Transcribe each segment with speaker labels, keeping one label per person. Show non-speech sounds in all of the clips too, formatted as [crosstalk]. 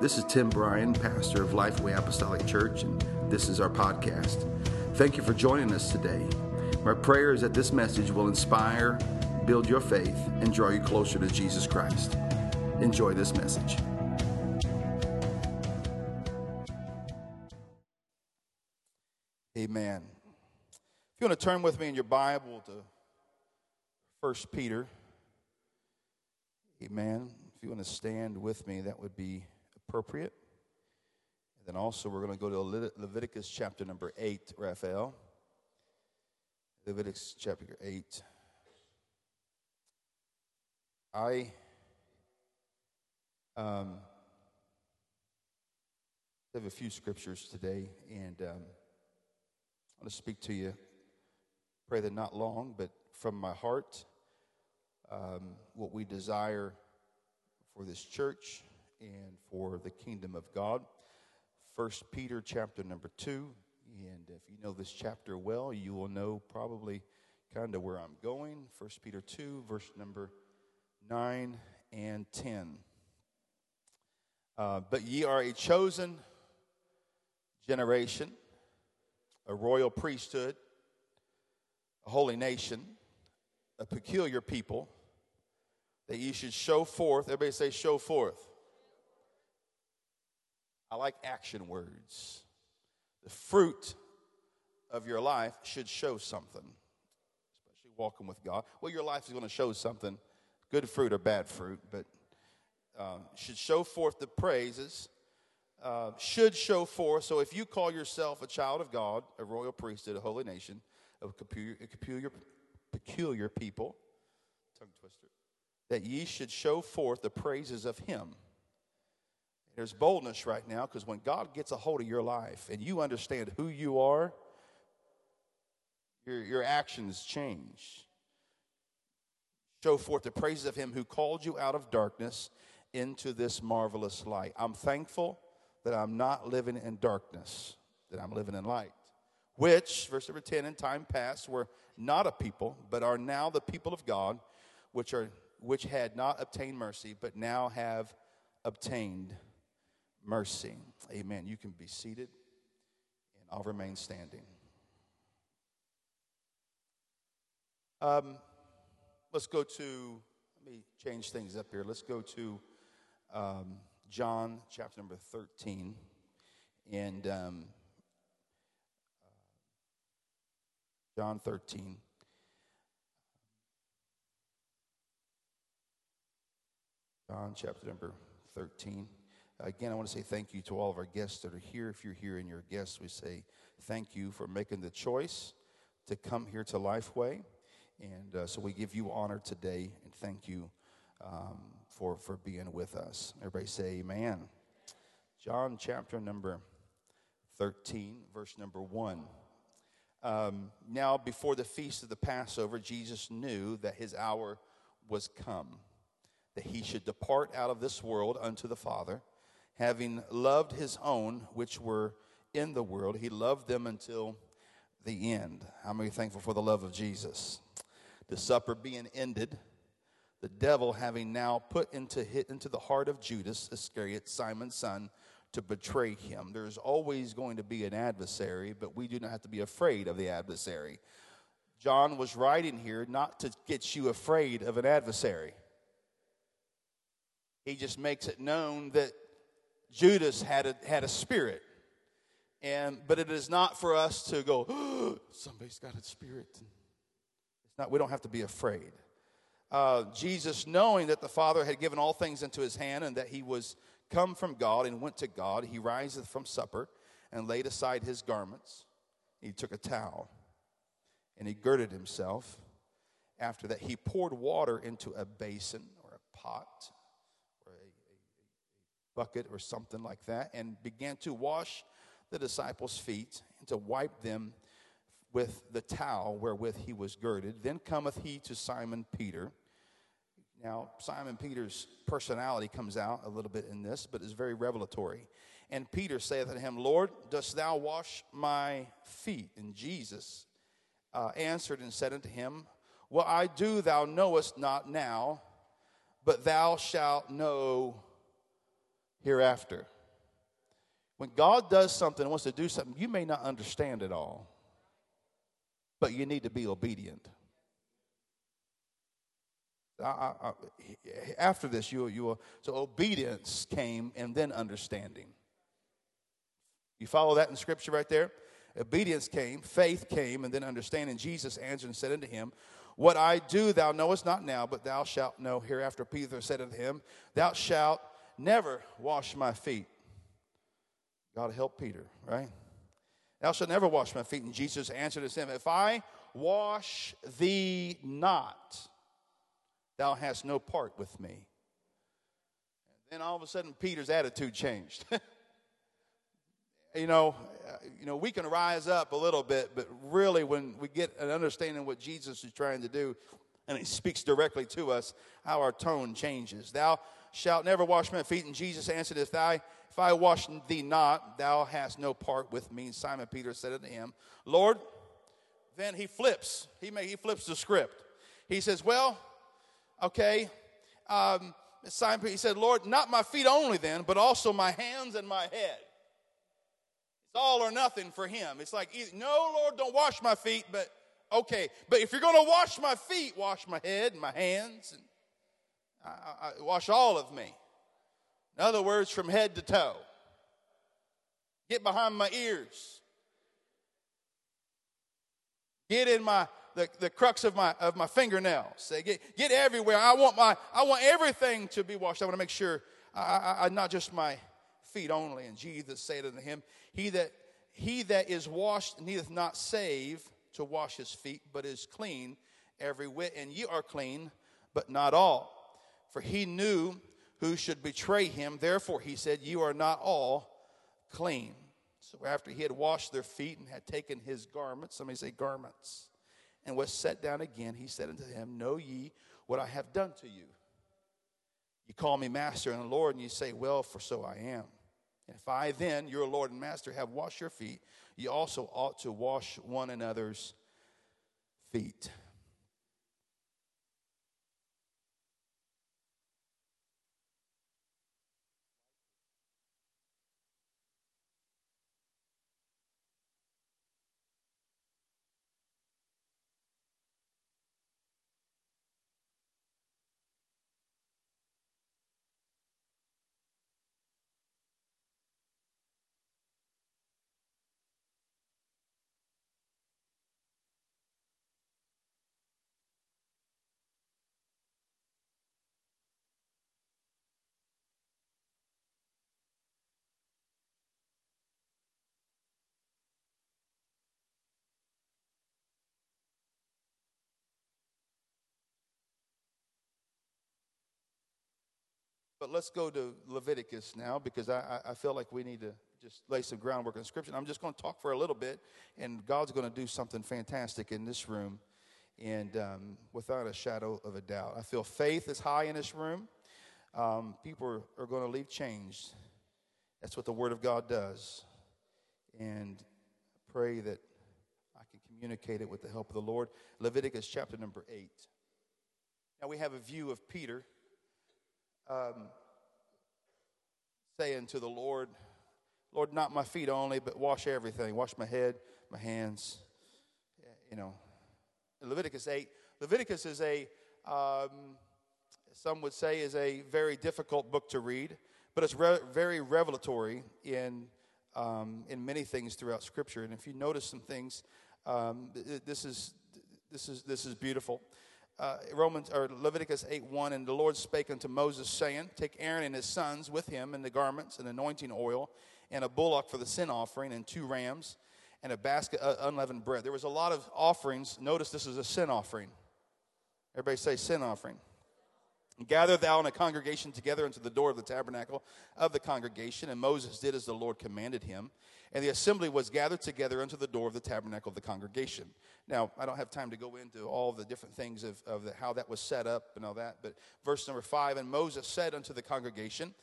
Speaker 1: This is Tim Bryan, pastor of Lifeway Apostolic Church, and this is our podcast. Thank you for joining us today. My prayer is that this message will inspire, build your faith, and draw you closer to Jesus Christ. Enjoy this message. Amen. If you want to turn with me in your Bible to 1 Peter, amen. If you want to stand with me, that would be appropriate. And then also, we're going to go to Leviticus chapter number 8, Raphael. Leviticus chapter 8. I um, have a few scriptures today, and um, I want to speak to you. Pray that not long, but from my heart, um, what we desire for this church and for the kingdom of God. First Peter chapter number two. And if you know this chapter well, you will know probably kind of where I'm going. First Peter 2, verse number 9 and 10. Uh, but ye are a chosen generation, a royal priesthood, a holy nation, a peculiar people, that ye should show forth. Everybody say, show forth. I like action words. The fruit of your life should show something, especially walking with God. Well, your life is going to show something good fruit or bad fruit, but um, should show forth the praises, uh, should show forth. So if you call yourself a child of God, a royal priesthood, a holy nation, a peculiar, a peculiar, peculiar people, tongue twister, that ye should show forth the praises of him there's boldness right now because when God gets a hold of your life and you understand who you are, your, your actions change. Show forth the praises of Him who called you out of darkness into this marvelous light. I'm thankful that I'm not living in darkness, that I'm living in light. Which, verse number 10, in time past were not a people, but are now the people of God, which, are, which had not obtained mercy, but now have obtained mercy. Amen. You can be seated, and I'll remain standing. Um, let's go to, let me change things up here. Let's go to um, John chapter number 13. And um, John 13. John chapter number 13. Again, I want to say thank you to all of our guests that are here. If you're here and you're a guest, we say thank you for making the choice to come here to Lifeway. And uh, so we give you honor today and thank you um, for, for being with us. Everybody say amen. John chapter number 13, verse number 1. Um, now, before the feast of the Passover, Jesus knew that his hour was come, that he should depart out of this world unto the Father having loved his own which were in the world, he loved them until the end. How many thankful for the love of Jesus? The supper being ended, the devil having now put into, hit into the heart of Judas Iscariot, Simon's son, to betray him. There's always going to be an adversary, but we do not have to be afraid of the adversary. John was writing here not to get you afraid of an adversary. He just makes it known that Judas had a, had a spirit. And, but it is not for us to go, oh, [gasps] somebody's got a spirit. It's not, we don't have to be afraid. Uh, Jesus, knowing that the Father had given all things into his hand and that he was come from God and went to God, he riseth from supper and laid aside his garments. He took a towel and he girded himself. After that, he poured water into a basin or a pot bucket or something like that and began to wash the disciples' feet and to wipe them with the towel wherewith he was girded. Then cometh he to Simon Peter. Now, Simon Peter's personality comes out a little bit in this, but is very revelatory. And Peter saith unto him, Lord, dost thou wash my feet? And Jesus uh, answered and said unto him, Well, I do, thou knowest not now, but thou shalt know hereafter. When God does something and wants to do something, you may not understand it all, but you need to be obedient. I, I, after this, you, you will, so obedience came and then understanding. You follow that in scripture right there? Obedience came, faith came, and then understanding. Jesus answered and said unto him, What I do thou knowest not now, but thou shalt know hereafter. Peter said unto him, Thou shalt never wash my feet. God help Peter, right? Thou shalt never wash my feet. And Jesus answered unto him, If I wash thee not, thou hast no part with me. And then all of a sudden, Peter's attitude changed. [laughs] you know, you know, we can rise up a little bit, but really, when we get an understanding of what Jesus is trying to do, and He speaks directly to us, how our tone changes. Thou shalt never wash my feet. And Jesus answered, If I if I wash thee not, thou hast no part with me. And Simon Peter said unto him, Lord, then he flips. He may, he flips the script. He says, Well, okay. Um, Simon Peter, he said, Lord, not my feet only then, but also my hands and my head. It's all or nothing for him. It's like, no, Lord, don't wash my feet, but okay. But if you're going to wash my feet, wash my head and my hands and I, I, wash all of me. In other words, from head to toe. Get behind my ears. Get in my the, the crux of my of my fingernails. Say, get, get everywhere. I want my I want everything to be washed. I want to make sure I, I, I not just my feet only. And Jesus said unto him, He that he that is washed needeth not save to wash his feet, but is clean every whit. And ye are clean, but not all. For he knew who should betray him. Therefore, he said, You are not all clean. So after he had washed their feet and had taken his garments, somebody say garments, and was set down again, he said unto them, Know ye what I have done to you? You call me master and Lord, and you say, Well, for so I am. And if I then, your Lord and master, have washed your feet, you also ought to wash one another's feet. But let's go to Leviticus now because I, I feel like we need to just lay some groundwork in Scripture. I'm just going to talk for a little bit, and God's going to do something fantastic in this room, and um, without a shadow of a doubt. I feel faith is high in this room. Um, people are, are going to leave changed. That's what the Word of God does. And pray that I can communicate it with the help of the Lord. Leviticus chapter number 8. Now we have a view of Peter um, saying to the Lord, Lord, not my feet only, but wash everything. Wash my head, my hands. You know, Leviticus 8. Leviticus is a, um, some would say, is a very difficult book to read, but it's re- very revelatory in, um, in many things throughout Scripture. And if you notice some things, um, this, is, this, is, this is beautiful uh, Romans or Leviticus 8 1, and the Lord spake unto Moses, saying, Take Aaron and his sons with him and the garments and anointing oil, and a bullock for the sin offering, and two rams, and a basket of unleavened bread. There was a lot of offerings. Notice this is a sin offering. Everybody say sin offering. Gather thou in a congregation together unto the door of the tabernacle of the congregation. And Moses did as the Lord commanded him. And the assembly was gathered together unto the door of the tabernacle of the congregation. Now, I don't have time to go into all the different things of, of the, how that was set up and all that, but verse number five And Moses said unto the congregation,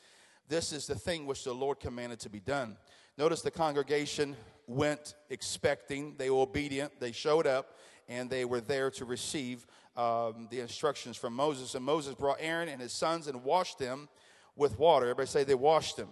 Speaker 1: This is the thing which the Lord commanded to be done. Notice the congregation went expecting, they were obedient, they showed up, and they were there to receive um, the instructions from Moses. And Moses brought Aaron and his sons and washed them with water. Everybody say they washed them.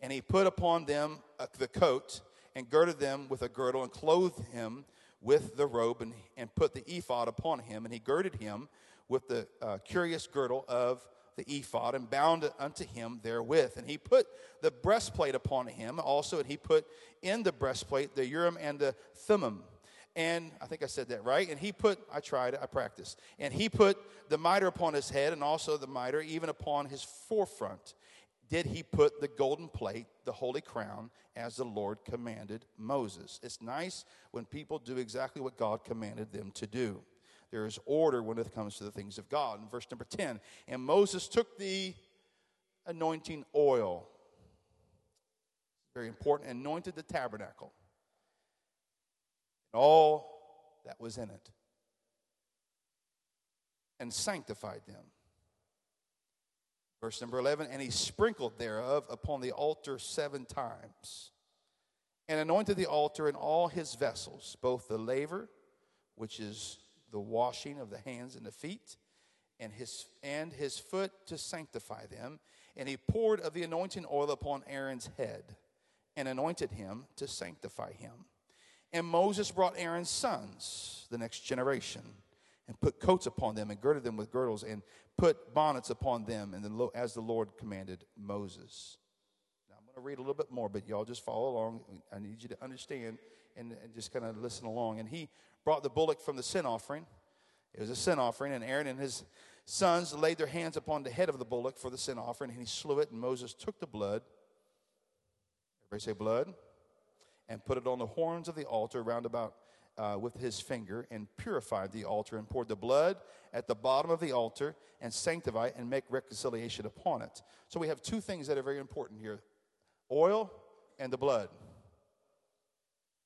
Speaker 1: And he put upon them uh, the coat and girded them with a girdle and clothed him with the robe and, and put the ephod upon him. And he girded him with the uh, curious girdle of the ephod and bound it unto him therewith. And he put the breastplate upon him also, and he put in the breastplate the urim and the thummim. And I think I said that right. And he put, I tried I practiced. And he put the mitre upon his head, and also the mitre even upon his forefront. Did he put the golden plate, the holy crown, as the Lord commanded Moses? It's nice when people do exactly what God commanded them to do. There is order when it comes to the things of God. In verse number 10, and Moses took the anointing oil, very important, anointed the tabernacle, and all that was in it, and sanctified them. Verse number 11, and he sprinkled thereof upon the altar seven times, and anointed the altar and all his vessels, both the laver, which is the washing of the hands and the feet, and his, and his foot to sanctify them. And he poured of the anointing oil upon Aaron's head and anointed him to sanctify him. And Moses brought Aaron's sons, the next generation, and put coats upon them and girded them with girdles and put bonnets upon them, and the, as the Lord commanded Moses. Now, I'm going to read a little bit more, but y'all just follow along. I need you to understand and, and just kind of listen along. And he brought the bullock from the sin offering. It was a sin offering, and Aaron and his sons laid their hands upon the head of the bullock for the sin offering, and he slew it, and Moses took the blood. Everybody say blood? And put it on the horns of the altar round about uh, with his finger, and purified the altar, and poured the blood at the bottom of the altar, and sanctified and make reconciliation upon it. So we have two things that are very important here oil and the blood.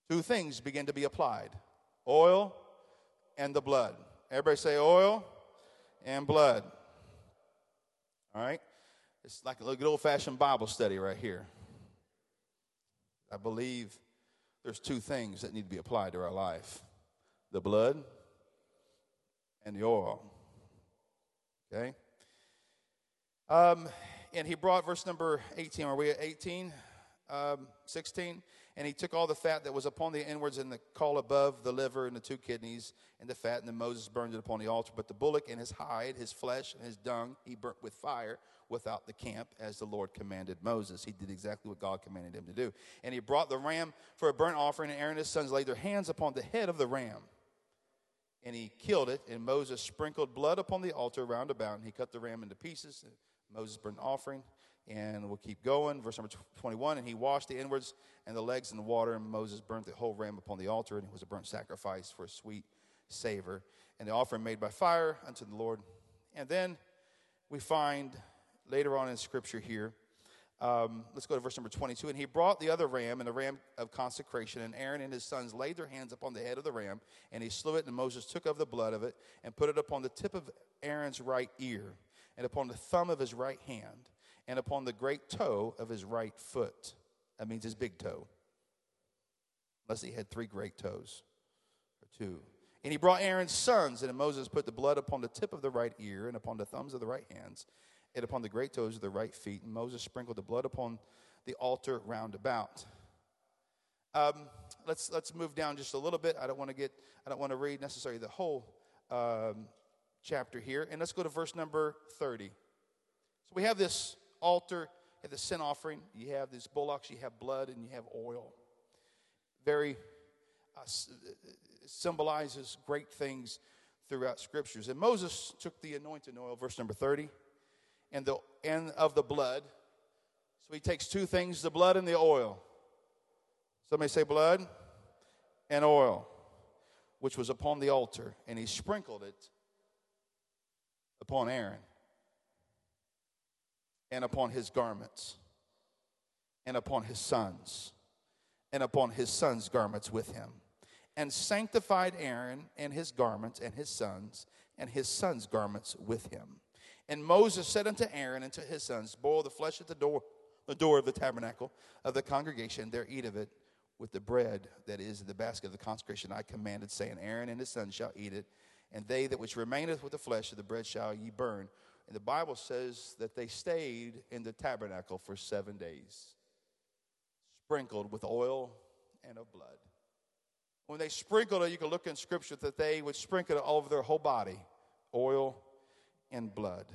Speaker 1: Two things begin to be applied oil and the blood. Everybody say oil and blood. All right? It's like a good old fashioned Bible study right here. I believe there's two things that need to be applied to our life the blood and the oil. Okay? Um, and he brought verse number 18. Are we at 18? Um, 16? And he took all the fat that was upon the inwards and the caul above the liver and the two kidneys and the fat, and then Moses burned it upon the altar. But the bullock and his hide, his flesh, and his dung he burnt with fire without the camp, as the Lord commanded Moses. He did exactly what God commanded him to do. And he brought the ram for a burnt offering, and Aaron and his sons laid their hands upon the head of the ram. And he killed it, and Moses sprinkled blood upon the altar round about, and he cut the ram into pieces. Moses burned offering. And we'll keep going. Verse number 21 And he washed the inwards and the legs in the water, and Moses burnt the whole ram upon the altar, and it was a burnt sacrifice for a sweet savor, and the offering made by fire unto the Lord. And then we find later on in Scripture here, um, let's go to verse number 22. And he brought the other ram and the ram of consecration, and Aaron and his sons laid their hands upon the head of the ram, and he slew it, and Moses took of the blood of it and put it upon the tip of Aaron's right ear and upon the thumb of his right hand and upon the great toe of his right foot. That means his big toe. Unless he had three great toes or two. And he brought Aaron's sons, and Moses put the blood upon the tip of the right ear, and upon the thumbs of the right hands, and upon the great toes of the right feet. And Moses sprinkled the blood upon the altar round about. Um, let's let's move down just a little bit. I don't want to get I don't want to read necessarily the whole um, chapter here, and let's go to verse number thirty. So we have this altar, at the sin offering, you have these bullocks, you have blood, and you have oil. Very uh, symbolizes great things throughout scriptures. And Moses took the anointing oil, verse number 30, and the and of the blood. So he takes two things, the blood and the oil. Somebody say blood and oil, which was upon the altar, and he sprinkled it upon Aaron and upon his garments, and upon his sons, and upon his sons' garments with him, and sanctified Aaron and his garments, and his sons, and his sons' garments with him. And Moses said unto Aaron and to his sons, Boil the flesh at the door, the door of the tabernacle of the congregation, there eat of it with the bread that is in the basket of the consecration I commanded, saying, Aaron and his sons shall eat it, and they that which remaineth with the flesh of the bread shall ye burn And the Bible says that they stayed in the tabernacle for seven days, sprinkled with oil and of blood. When they sprinkled it, you can look in scripture that they would sprinkle it over their whole body oil and blood.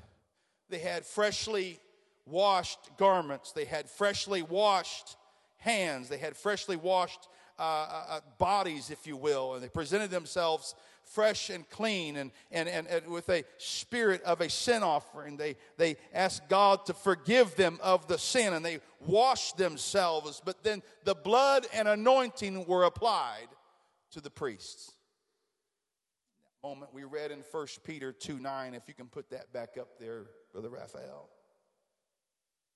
Speaker 1: They had freshly washed garments, they had freshly washed hands, they had freshly washed uh, uh, uh, bodies, if you will, and they presented themselves fresh and clean and, and, and, and, with a spirit of a sin offering. They, they asked God to forgive them of the sin and they washed themselves, but then the blood and anointing were applied to the priests. That moment we read in 1 Peter 2 9, if you can put that back up there, Brother Raphael.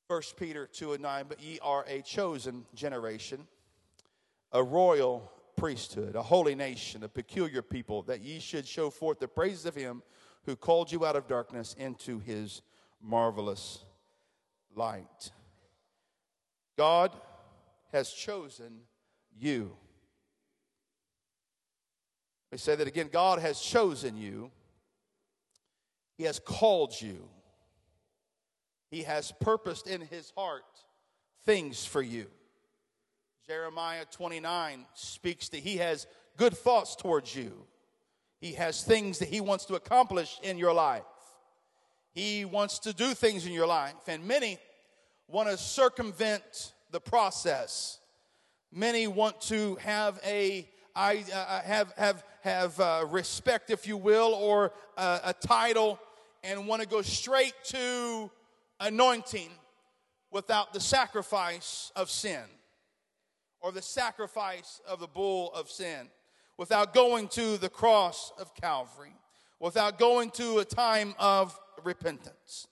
Speaker 1: 1 Peter 2 and 9, but ye are a chosen generation, a royal priesthood, a holy nation, a peculiar people, that ye should show forth the praises of him who called you out of darkness into his marvelous light. God has chosen you. Me say that again. God has chosen you. He has called you. He has purposed in his heart things for you. Jeremiah 29 speaks that he has good thoughts towards you. He has things that he wants to accomplish in your life. He wants to do things in your life. And many want to circumvent the process. Many want to have a I uh, have have have uh, respect, if you will, or uh, a title, and want to go straight to anointing without the sacrifice of sin or the sacrifice of the bull of sin, without going to the cross of Calvary, without going to a time of repentance.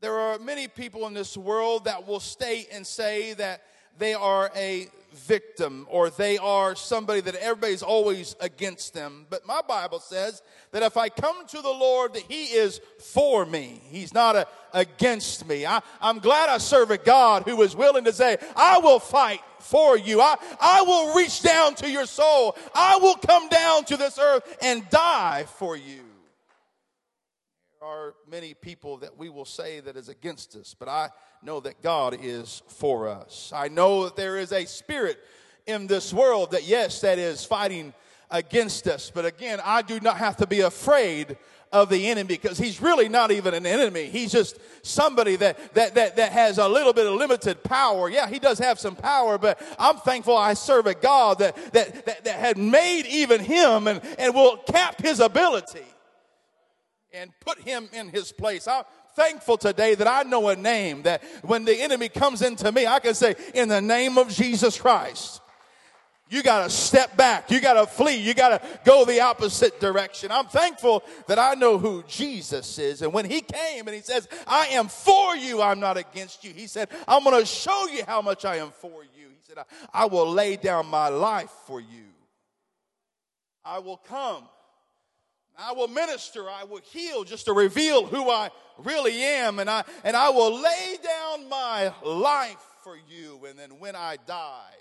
Speaker 1: There are many people in this world that will state and say that they are a victim or they are somebody that everybody's always against them. But my Bible says that if I come to the Lord, that He is for me. He's not a, against me. I, I'm glad I serve a God who is willing to say, I will fight for you. I, I will reach down to your soul. I will come down to this earth and die for you are many people that we will say that is against us, but I know that God is for us. I know that there is a spirit in this world that, yes, that is fighting against us. But again, I do not have to be afraid of the enemy because he's really not even an enemy. He's just somebody that, that, that, that has a little bit of limited power. Yeah, he does have some power, but I'm thankful I serve a God that, that, that, that had made even him and, and will cap his ability and put him in his place. I'm thankful today that I know a name that when the enemy comes into me, I can say, in the name of Jesus Christ. You got to step back. You got to flee. You got to go the opposite direction. I'm thankful that I know who Jesus is. And when he came and he says, I am for you, I'm not against you. He said, I'm going to show you how much I am for you. He said, I, I will lay down my life for you. I will come I will minister, I will heal just to reveal who I really am and I and I will lay down my life for you and then when I die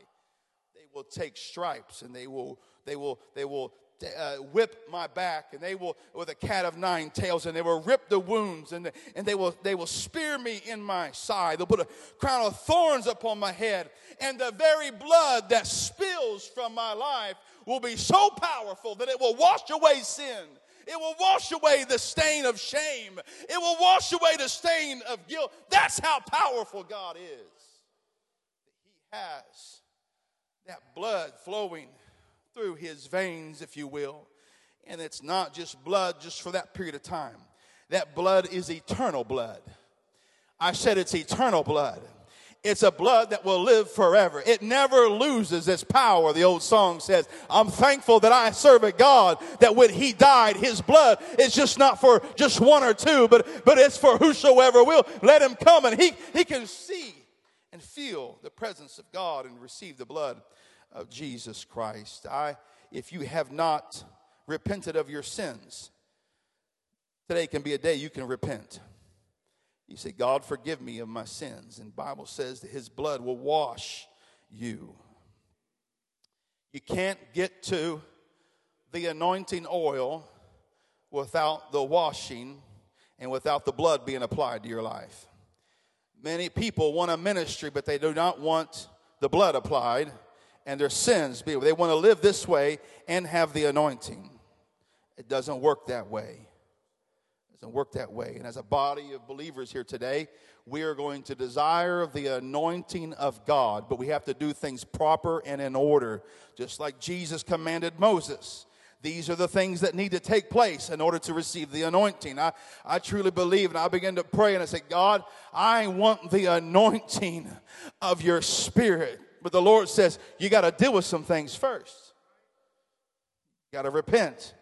Speaker 1: they will take stripes and they will they will they will uh, whip my back and they will with a cat of nine tails and they will rip the wounds and, and they will they will spear me in my side. They'll put a crown of thorns upon my head and the very blood that spills from my life will be so powerful that it will wash away sin it will wash away the stain of shame. It will wash away the stain of guilt. That's how powerful God is. He has that blood flowing through his veins, if you will. And it's not just blood just for that period of time. That blood is eternal blood. I said it's eternal blood. It's a blood that will live forever. It never loses its power. The old song says, I'm thankful that I serve a God that when he died, his blood is just not for just one or two, but, but it's for whosoever will. Let him come and he, he can see and feel the presence of God and receive the blood of Jesus Christ. I, if you have not repented of your sins, today can be a day you can repent. You say, God, forgive me of my sins. And Bible says that his blood will wash you. You can't get to the anointing oil without the washing and without the blood being applied to your life. Many people want a ministry, but they do not want the blood applied and their sins be. They want to live this way and have the anointing. It doesn't work that way. Doesn't work that way. And as a body of believers here today, we are going to desire the anointing of God, but we have to do things proper and in order, just like Jesus commanded Moses. These are the things that need to take place in order to receive the anointing. I, I truly believe, and I begin to pray and I say, God, I want the anointing of your spirit. But the Lord says, you got to deal with some things first. You got to repent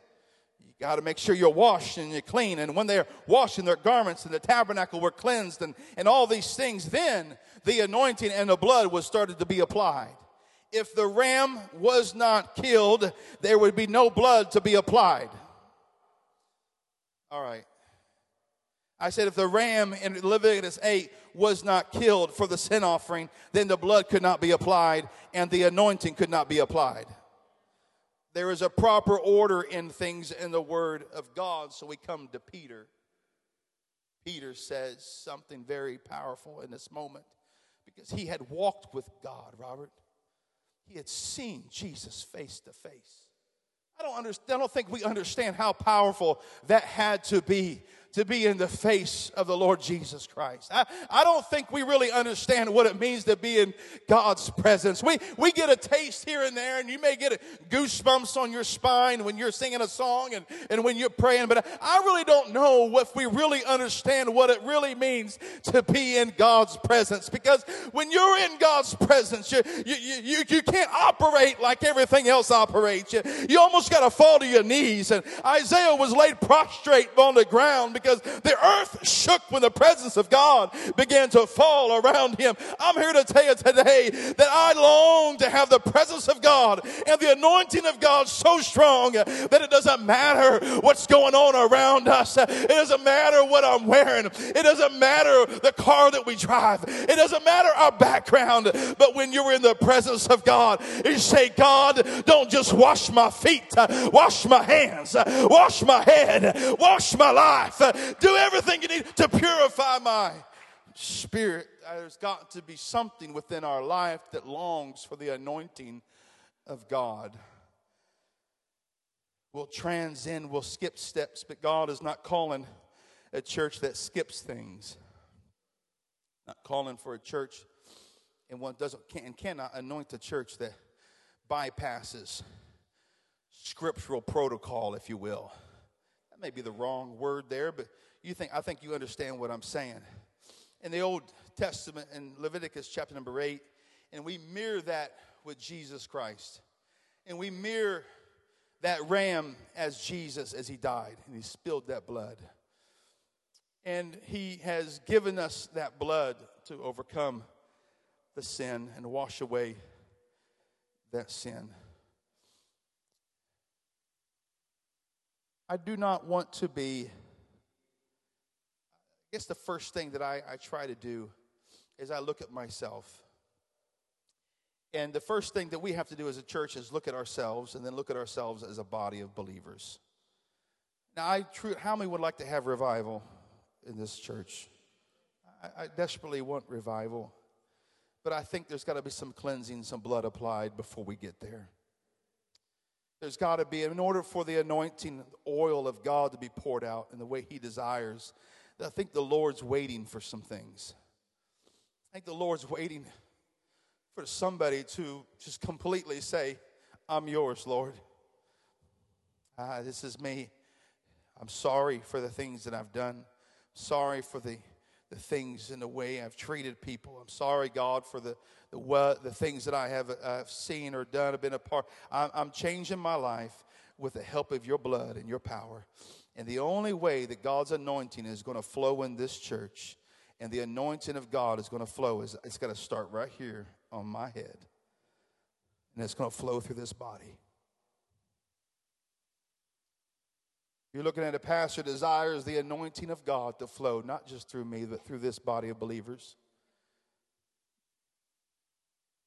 Speaker 1: got to make sure you're washed and you're clean. And when they're washing their garments and the tabernacle were cleansed and, and all these things, then the anointing and the blood was started to be applied. If the ram was not killed, there would be no blood to be applied. All right. I said if the ram in Leviticus 8 was not killed for the sin offering, then the blood could not be applied and the anointing could not be applied. There is a proper order in things in the Word of God. So we come to Peter. Peter says something very powerful in this moment because he had walked with God, Robert. He had seen Jesus face to face. I don't understand, I don't think we understand how powerful that had to be to be in the face of the Lord Jesus Christ. I, I don't think we really understand what it means to be in God's presence. We, we get a taste here and there, and you may get goosebumps on your spine when you're singing a song and, and when you're praying, but I really don't know if we really understand what it really means to be in God's presence. Because when you're in God's presence, you, you, you, you can't operate like everything else operates. You, you almost got to fall to your knees. And Isaiah was laid prostrate on the ground because the earth shook when the presence of God began to fall around him. I'm here to tell you today that I long to have the presence of God and the anointing of God so strong that it doesn't matter what's going on around us. It doesn't matter what I'm wearing. It doesn't matter the car that we drive. It doesn't matter our background. But when you're in the presence of God, you say, God, don't just wash my feet, wash my hands, wash my head, wash my life, do everything you need to purify my spirit. There's got to be something within our life that longs for the anointing of God. We'll transcend, we'll skip steps, but God is not calling a church that skips things. Not calling for a church and one doesn't can, and cannot anoint a church that bypasses scriptural protocol, if you will may be the wrong word there, but you think I think you understand what I'm saying. In the Old Testament in Leviticus chapter number 8, and we mirror that with Jesus Christ. And we mirror that ram as Jesus as he died and he spilled that blood. And he has given us that blood to overcome the sin and wash away that sin. I do not want to be. I guess the first thing that I, I try to do is I look at myself. And the first thing that we have to do as a church is look at ourselves and then look at ourselves as a body of believers. Now, I true, how many would like to have revival in this church? I, I desperately want revival, but I think there's got to be some cleansing, some blood applied before we get there. There's got to be, in order for the anointing oil of God to be poured out in the way He desires, I think the Lord's waiting for some things. I think the Lord's waiting for somebody to just completely say, I'm yours, Lord. Ah, this is me. I'm sorry for the things that I've done. Sorry for the the things and the way I've treated people. I'm sorry, God, for the the, the things that I have uh, seen or done, have been a part. I'm, I'm changing my life with the help of your blood and your power. And the only way that God's anointing is going to flow in this church and the anointing of God is going to flow is it's going to start right here on my head. And it's going to flow through this body. You're looking at a pastor desires the anointing of God to flow, not just through me, but through this body of believers.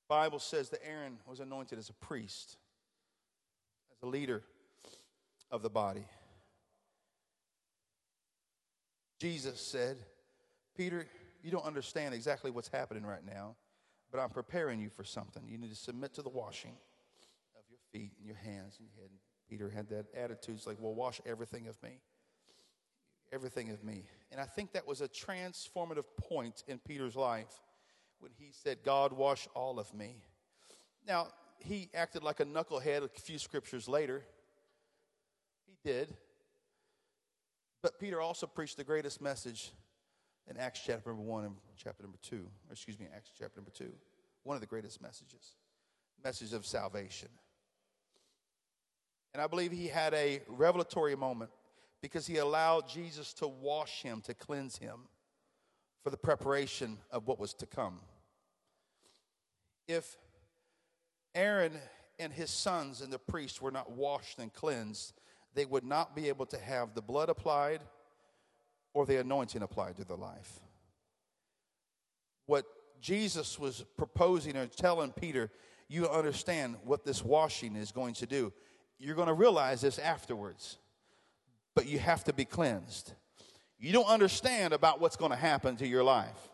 Speaker 1: The Bible says that Aaron was anointed as a priest, as a leader of the body. Jesus said, Peter, you don't understand exactly what's happening right now, but I'm preparing you for something. You need to submit to the washing of your feet and your hands and your head. Peter had that attitude. It's like, well, wash everything of me. Everything of me. And I think that was a transformative point in Peter's life when he said, God, wash all of me. Now, he acted like a knucklehead a few scriptures later. He did. But Peter also preached the greatest message in Acts chapter number one and chapter number two, or excuse me, Acts chapter number two. One of the greatest messages, message of salvation. And I believe he had a revelatory moment because he allowed Jesus to wash him, to cleanse him for the preparation of what was to come. If Aaron and his sons and the priests were not washed and cleansed, they would not be able to have the blood applied or the anointing applied to their life. What Jesus was proposing or telling Peter, you understand what this washing is going to do. You're going to realize this afterwards, but you have to be cleansed. You don't understand about what's going to happen to your life.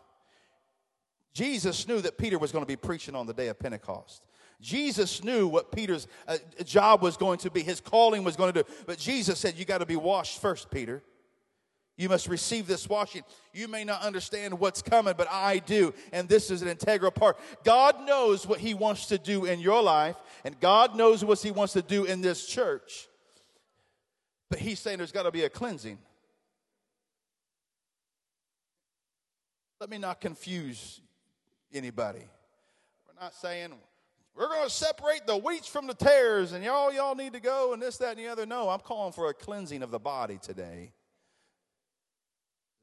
Speaker 1: Jesus knew that Peter was going to be preaching on the day of Pentecost. Jesus knew what Peter's uh, job was going to be, his calling was going to do. But Jesus said, You got to be washed first, Peter. You must receive this washing. You may not understand what's coming, but I do. And this is an integral part. God knows what He wants to do in your life, and God knows what He wants to do in this church. But He's saying there's got to be a cleansing. Let me not confuse anybody. We're not saying we're going to separate the wheats from the tares and y'all y'all need to go and this that and the other. No, I'm calling for a cleansing of the body today.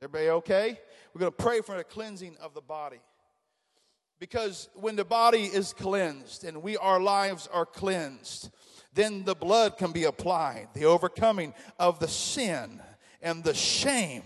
Speaker 1: Everybody okay? We're going to pray for a cleansing of the body. Because when the body is cleansed and we our lives are cleansed, then the blood can be applied, the overcoming of the sin and the shame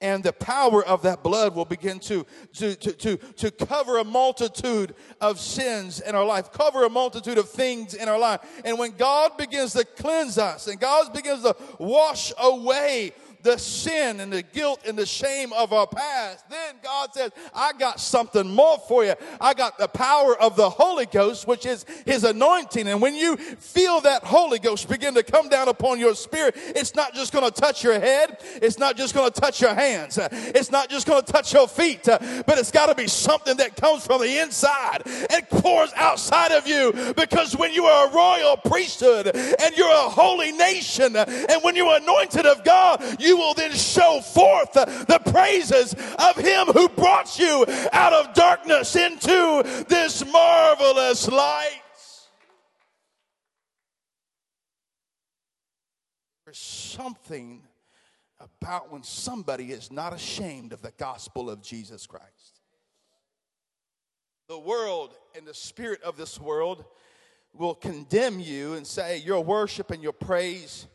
Speaker 1: and the power of that blood will begin to, to, to, to, to cover a multitude of sins in our life, cover a multitude of things in our life. And when God begins to cleanse us and God begins to wash away the sin and the guilt and the shame of our past, then God says, I got something more for you. I got the power of the Holy Ghost, which is His anointing. And when you feel that Holy Ghost begin to come down upon your spirit, it's not just going to touch your head. It's not just going to touch your hands. It's not just going to touch your feet, but it's got to be something that comes from the inside and pours outside of you. Because when you are a royal priesthood and you're a holy nation and when you're anointed of God, you will then show forth the praises of him who brought you out of darkness into this marvelous light. There's something about when somebody is not ashamed of the gospel of Jesus Christ. The world and the spirit of this world will condemn you and say your worship and your praise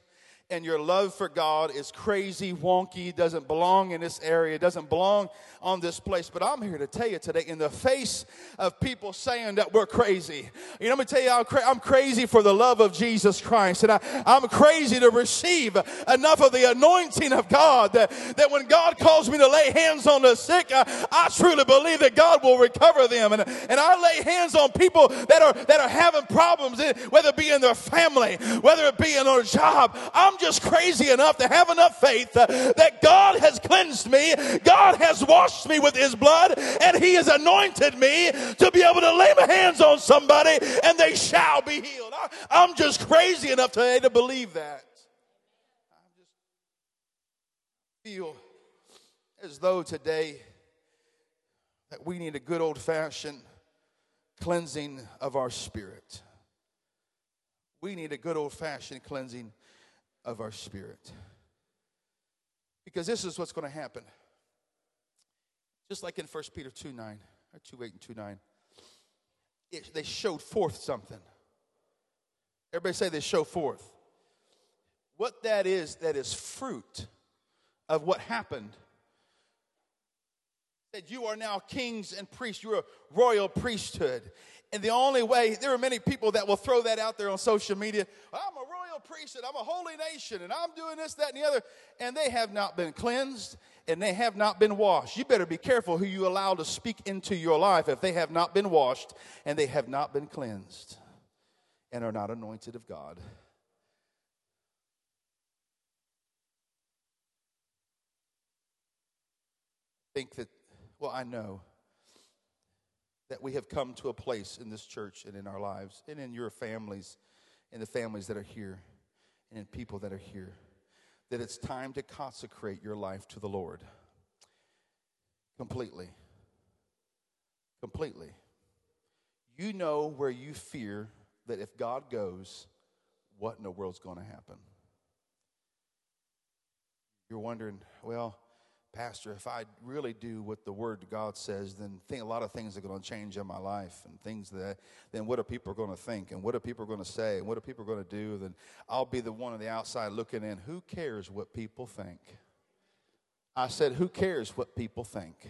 Speaker 1: and your love for God is crazy, wonky, doesn't belong in this area, doesn't belong on this place. But I'm here to tell you today, in the face of people saying that we're crazy, you know, let me tell you, I'm, cra- I'm crazy for the love of Jesus Christ. And I, I'm crazy to receive enough of the anointing of God that, that when God calls me to lay hands on the sick, I, I truly believe that God will recover them. And, and I lay hands on people that are, that are having problems, whether it be in their family, whether it be in their job. I'm just crazy enough to have enough faith uh, that God has cleansed me, God has washed me with His blood, and He has anointed me to be able to lay my hands on somebody and they shall be healed. I, am just crazy enough today to believe that. I just feel as though today that we need a good old fashioned cleansing of our spirit. We need a good old fashioned cleansing of our spirit. Because this is what's going to happen. Just like in 1 Peter 2 9, or 2 8 and 2 9, it, they showed forth something. Everybody say they show forth. What that is, that is fruit of what happened That you are now kings and priests. You're a royal priesthood. And the only way, there are many people that will throw that out there on social media. I'm a royal priest and I'm a holy nation. And I'm doing this, that, and the other. And they have not been cleansed and they have not been washed. You better be careful who you allow to speak into your life if they have not been washed and they have not been cleansed and are not anointed of God. think that, well, I know that we have come to a place in this church and in our lives and in your families, in the families that are here, and in people that are here, that it's time to consecrate your life to the Lord completely. Completely. You know where you fear that if God goes, what in the world's going to happen? You're wondering, well, Pastor, if I really do what the Word of God says, then think a lot of things are going to change in my life, and things that then what are people going to think, and what are people going to say, and what are people going to do? Then I'll be the one on the outside looking in. Who cares what people think? I said, Who cares what people think?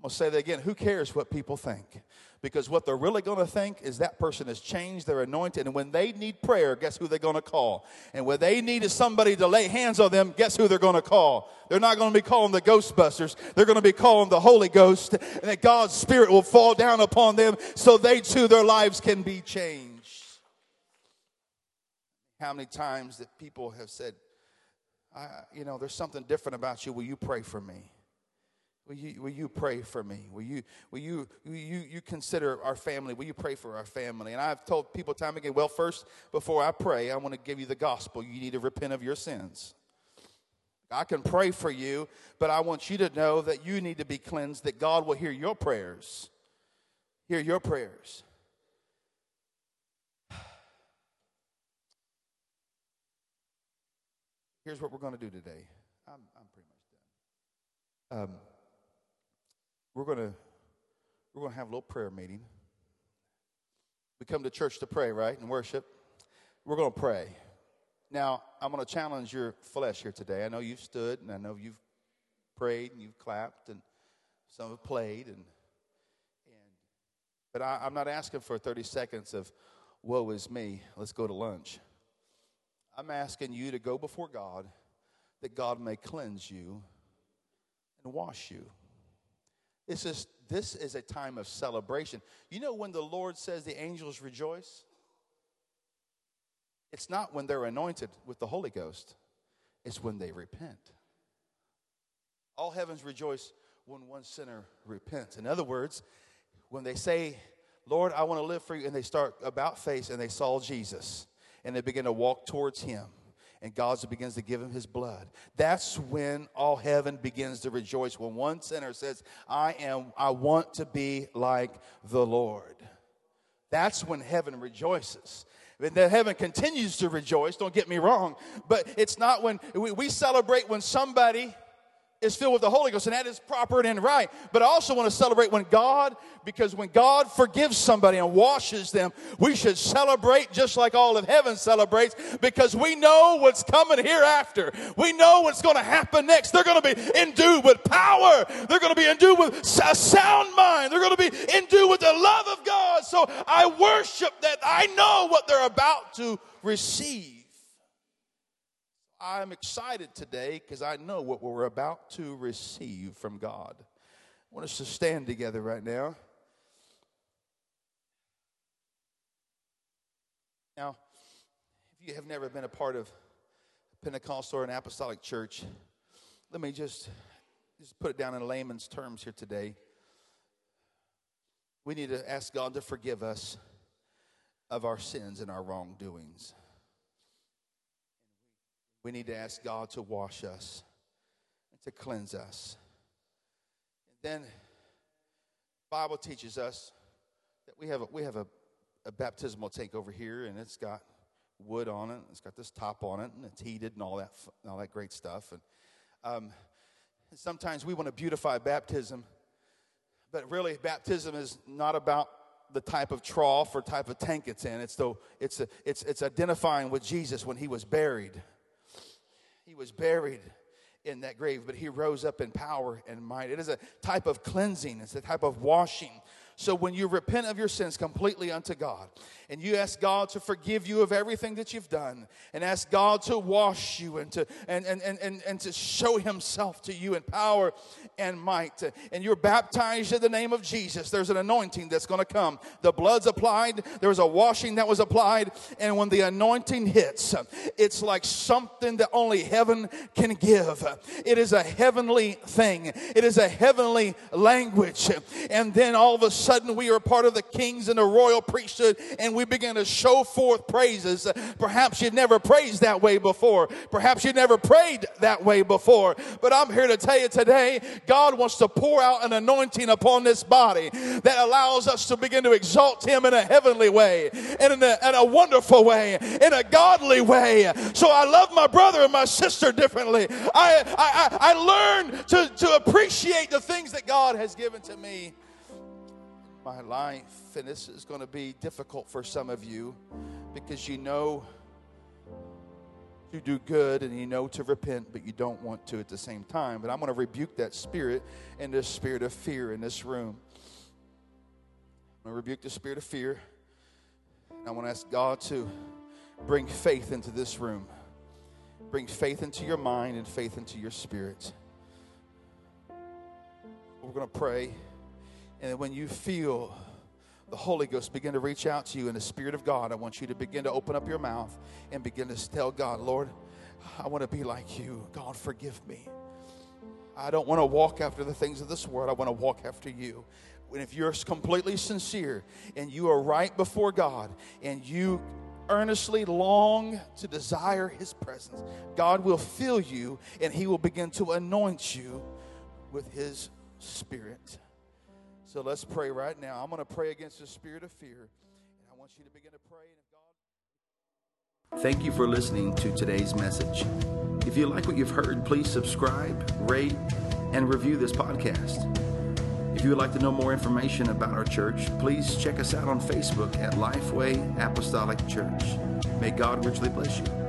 Speaker 1: I'm going to say that again. Who cares what people think? Because what they're really going to think is that person has changed, they're anointed, and when they need prayer, guess who they're going to call? And when they need somebody to lay hands on them, guess who they're going to call? They're not going to be calling the Ghostbusters. They're going to be calling the Holy Ghost, and that God's Spirit will fall down upon them so they too, their lives can be changed. How many times that people have said, you know, there's something different about you. Will you pray for me? Will you, will you pray for me? Will you, will, you, will you, you consider our family? Will you pray for our family? And I've told people time again, well, first, before I pray, I want to give you the gospel. You need to repent of your sins. I can pray for you, but I want you to know that you need to be cleansed, that God will hear your prayers. Hear your prayers. [sighs] Here's what we're going to do today. I'm, I'm pretty much done. Um, we're going to we're going to have a little prayer meeting. We come to church to pray, right, and worship. We're going to pray. Now, I'm going to challenge your flesh here today. I know you've stood, and I know you've prayed, and you've clapped, and some have played, and and but I, I'm not asking for 30 seconds of "woe is me." Let's go to lunch. I'm asking you to go before God, that God may cleanse you and wash you. This is, this is a time of celebration. You know when the Lord says the angels rejoice? It's not when they're anointed with the Holy Ghost, it's when they repent. All heavens rejoice when one sinner repents. In other words, when they say, Lord, I want to live for you, and they start about face and they saw Jesus and they begin to walk towards him and God begins to give him his blood. That's when all heaven begins to rejoice. When one sinner says, I am, I want to be like the Lord. That's when heaven rejoices. And then heaven continues to rejoice, don't get me wrong, but it's not when we, we celebrate when somebody is filled with the Holy Ghost, and that is proper and right. But I also want to celebrate when God, because when God forgives somebody and washes them, we should celebrate just like all of heaven celebrates, because we know what's coming hereafter. We know what's going to happen next. They're going to be endued with power. They're going to be endued with a sound mind. They're going to be endued with the love of God. So I worship that I know what they're about to receive. I'm excited today because I know what we're about to receive from God. I want us to stand together right now. Now, if you have never been a part of Pentecostal or an apostolic church, let me just, just put it down in layman's terms here today. We need to ask God to forgive us of our sins and our wrongdoings. We need to ask God to wash us and to cleanse us. And then Bible teaches us that we have a, we have a, a baptismal tank over here, and it's got wood on it. It's got this top on it, and it's heated and all that all that great stuff. And um, sometimes we want to beautify baptism, but really, baptism is not about the type of trough or type of tank it's in. It's the it's a, it's it's identifying with Jesus when he was buried he was buried in that grave, but he rose up in power and might. It is a type of cleansing, it's a type of washing. So when you repent of your sins completely unto God and you ask God to forgive you of everything that you've done and ask God to wash you and to and and and, and, and to show himself to you in power and might and you're baptized in the name of Jesus, there's an anointing that's going to come. The blood's applied, there was a washing that was applied, and when the anointing hits, it's like something that only heaven can give. It is a heavenly thing. It is a heavenly language. And then all of a sudden sudden we are part of the kings and the royal priesthood and we begin to show forth praises. Perhaps you've never praised that way before. Perhaps you've never prayed that way before. But I'm here to tell you today, God wants to pour out an anointing upon this body that allows us to begin to exalt Him in a heavenly way, and in a, in a wonderful way, in a godly way. So I love my brother and my sister differently. I, I, I learn to, to appreciate the things that God has given to me my life. And this is going to be difficult for some of you because you know to do good and you know to repent, but you don't want to at the same time. But I'm going to rebuke that spirit and this spirit of fear in this room. I'm going to rebuke the spirit of fear. And I want to ask God to bring faith into this room. Bring faith into your mind and faith into your spirit. We're going to pray. And when you feel the Holy Ghost begin to reach out to you in the Spirit of God, I want you to begin to open up your mouth and begin to tell God, Lord, I want to be like you. God, forgive me. I don't want to walk after the things of this world. I want to walk after you. And if you're completely sincere and you are right before God and you earnestly long to desire His presence, God will fill you and He will begin to anoint you with His Spirit. So let's pray right now. I'm going to pray against the spirit of fear. And I want you to begin to pray. God...
Speaker 2: Thank you for listening to today's message. If you like what you've heard, please subscribe, rate, and review this podcast. If you would like to know more information about our church, please check us out on Facebook at Lifeway Apostolic Church. May God richly bless you.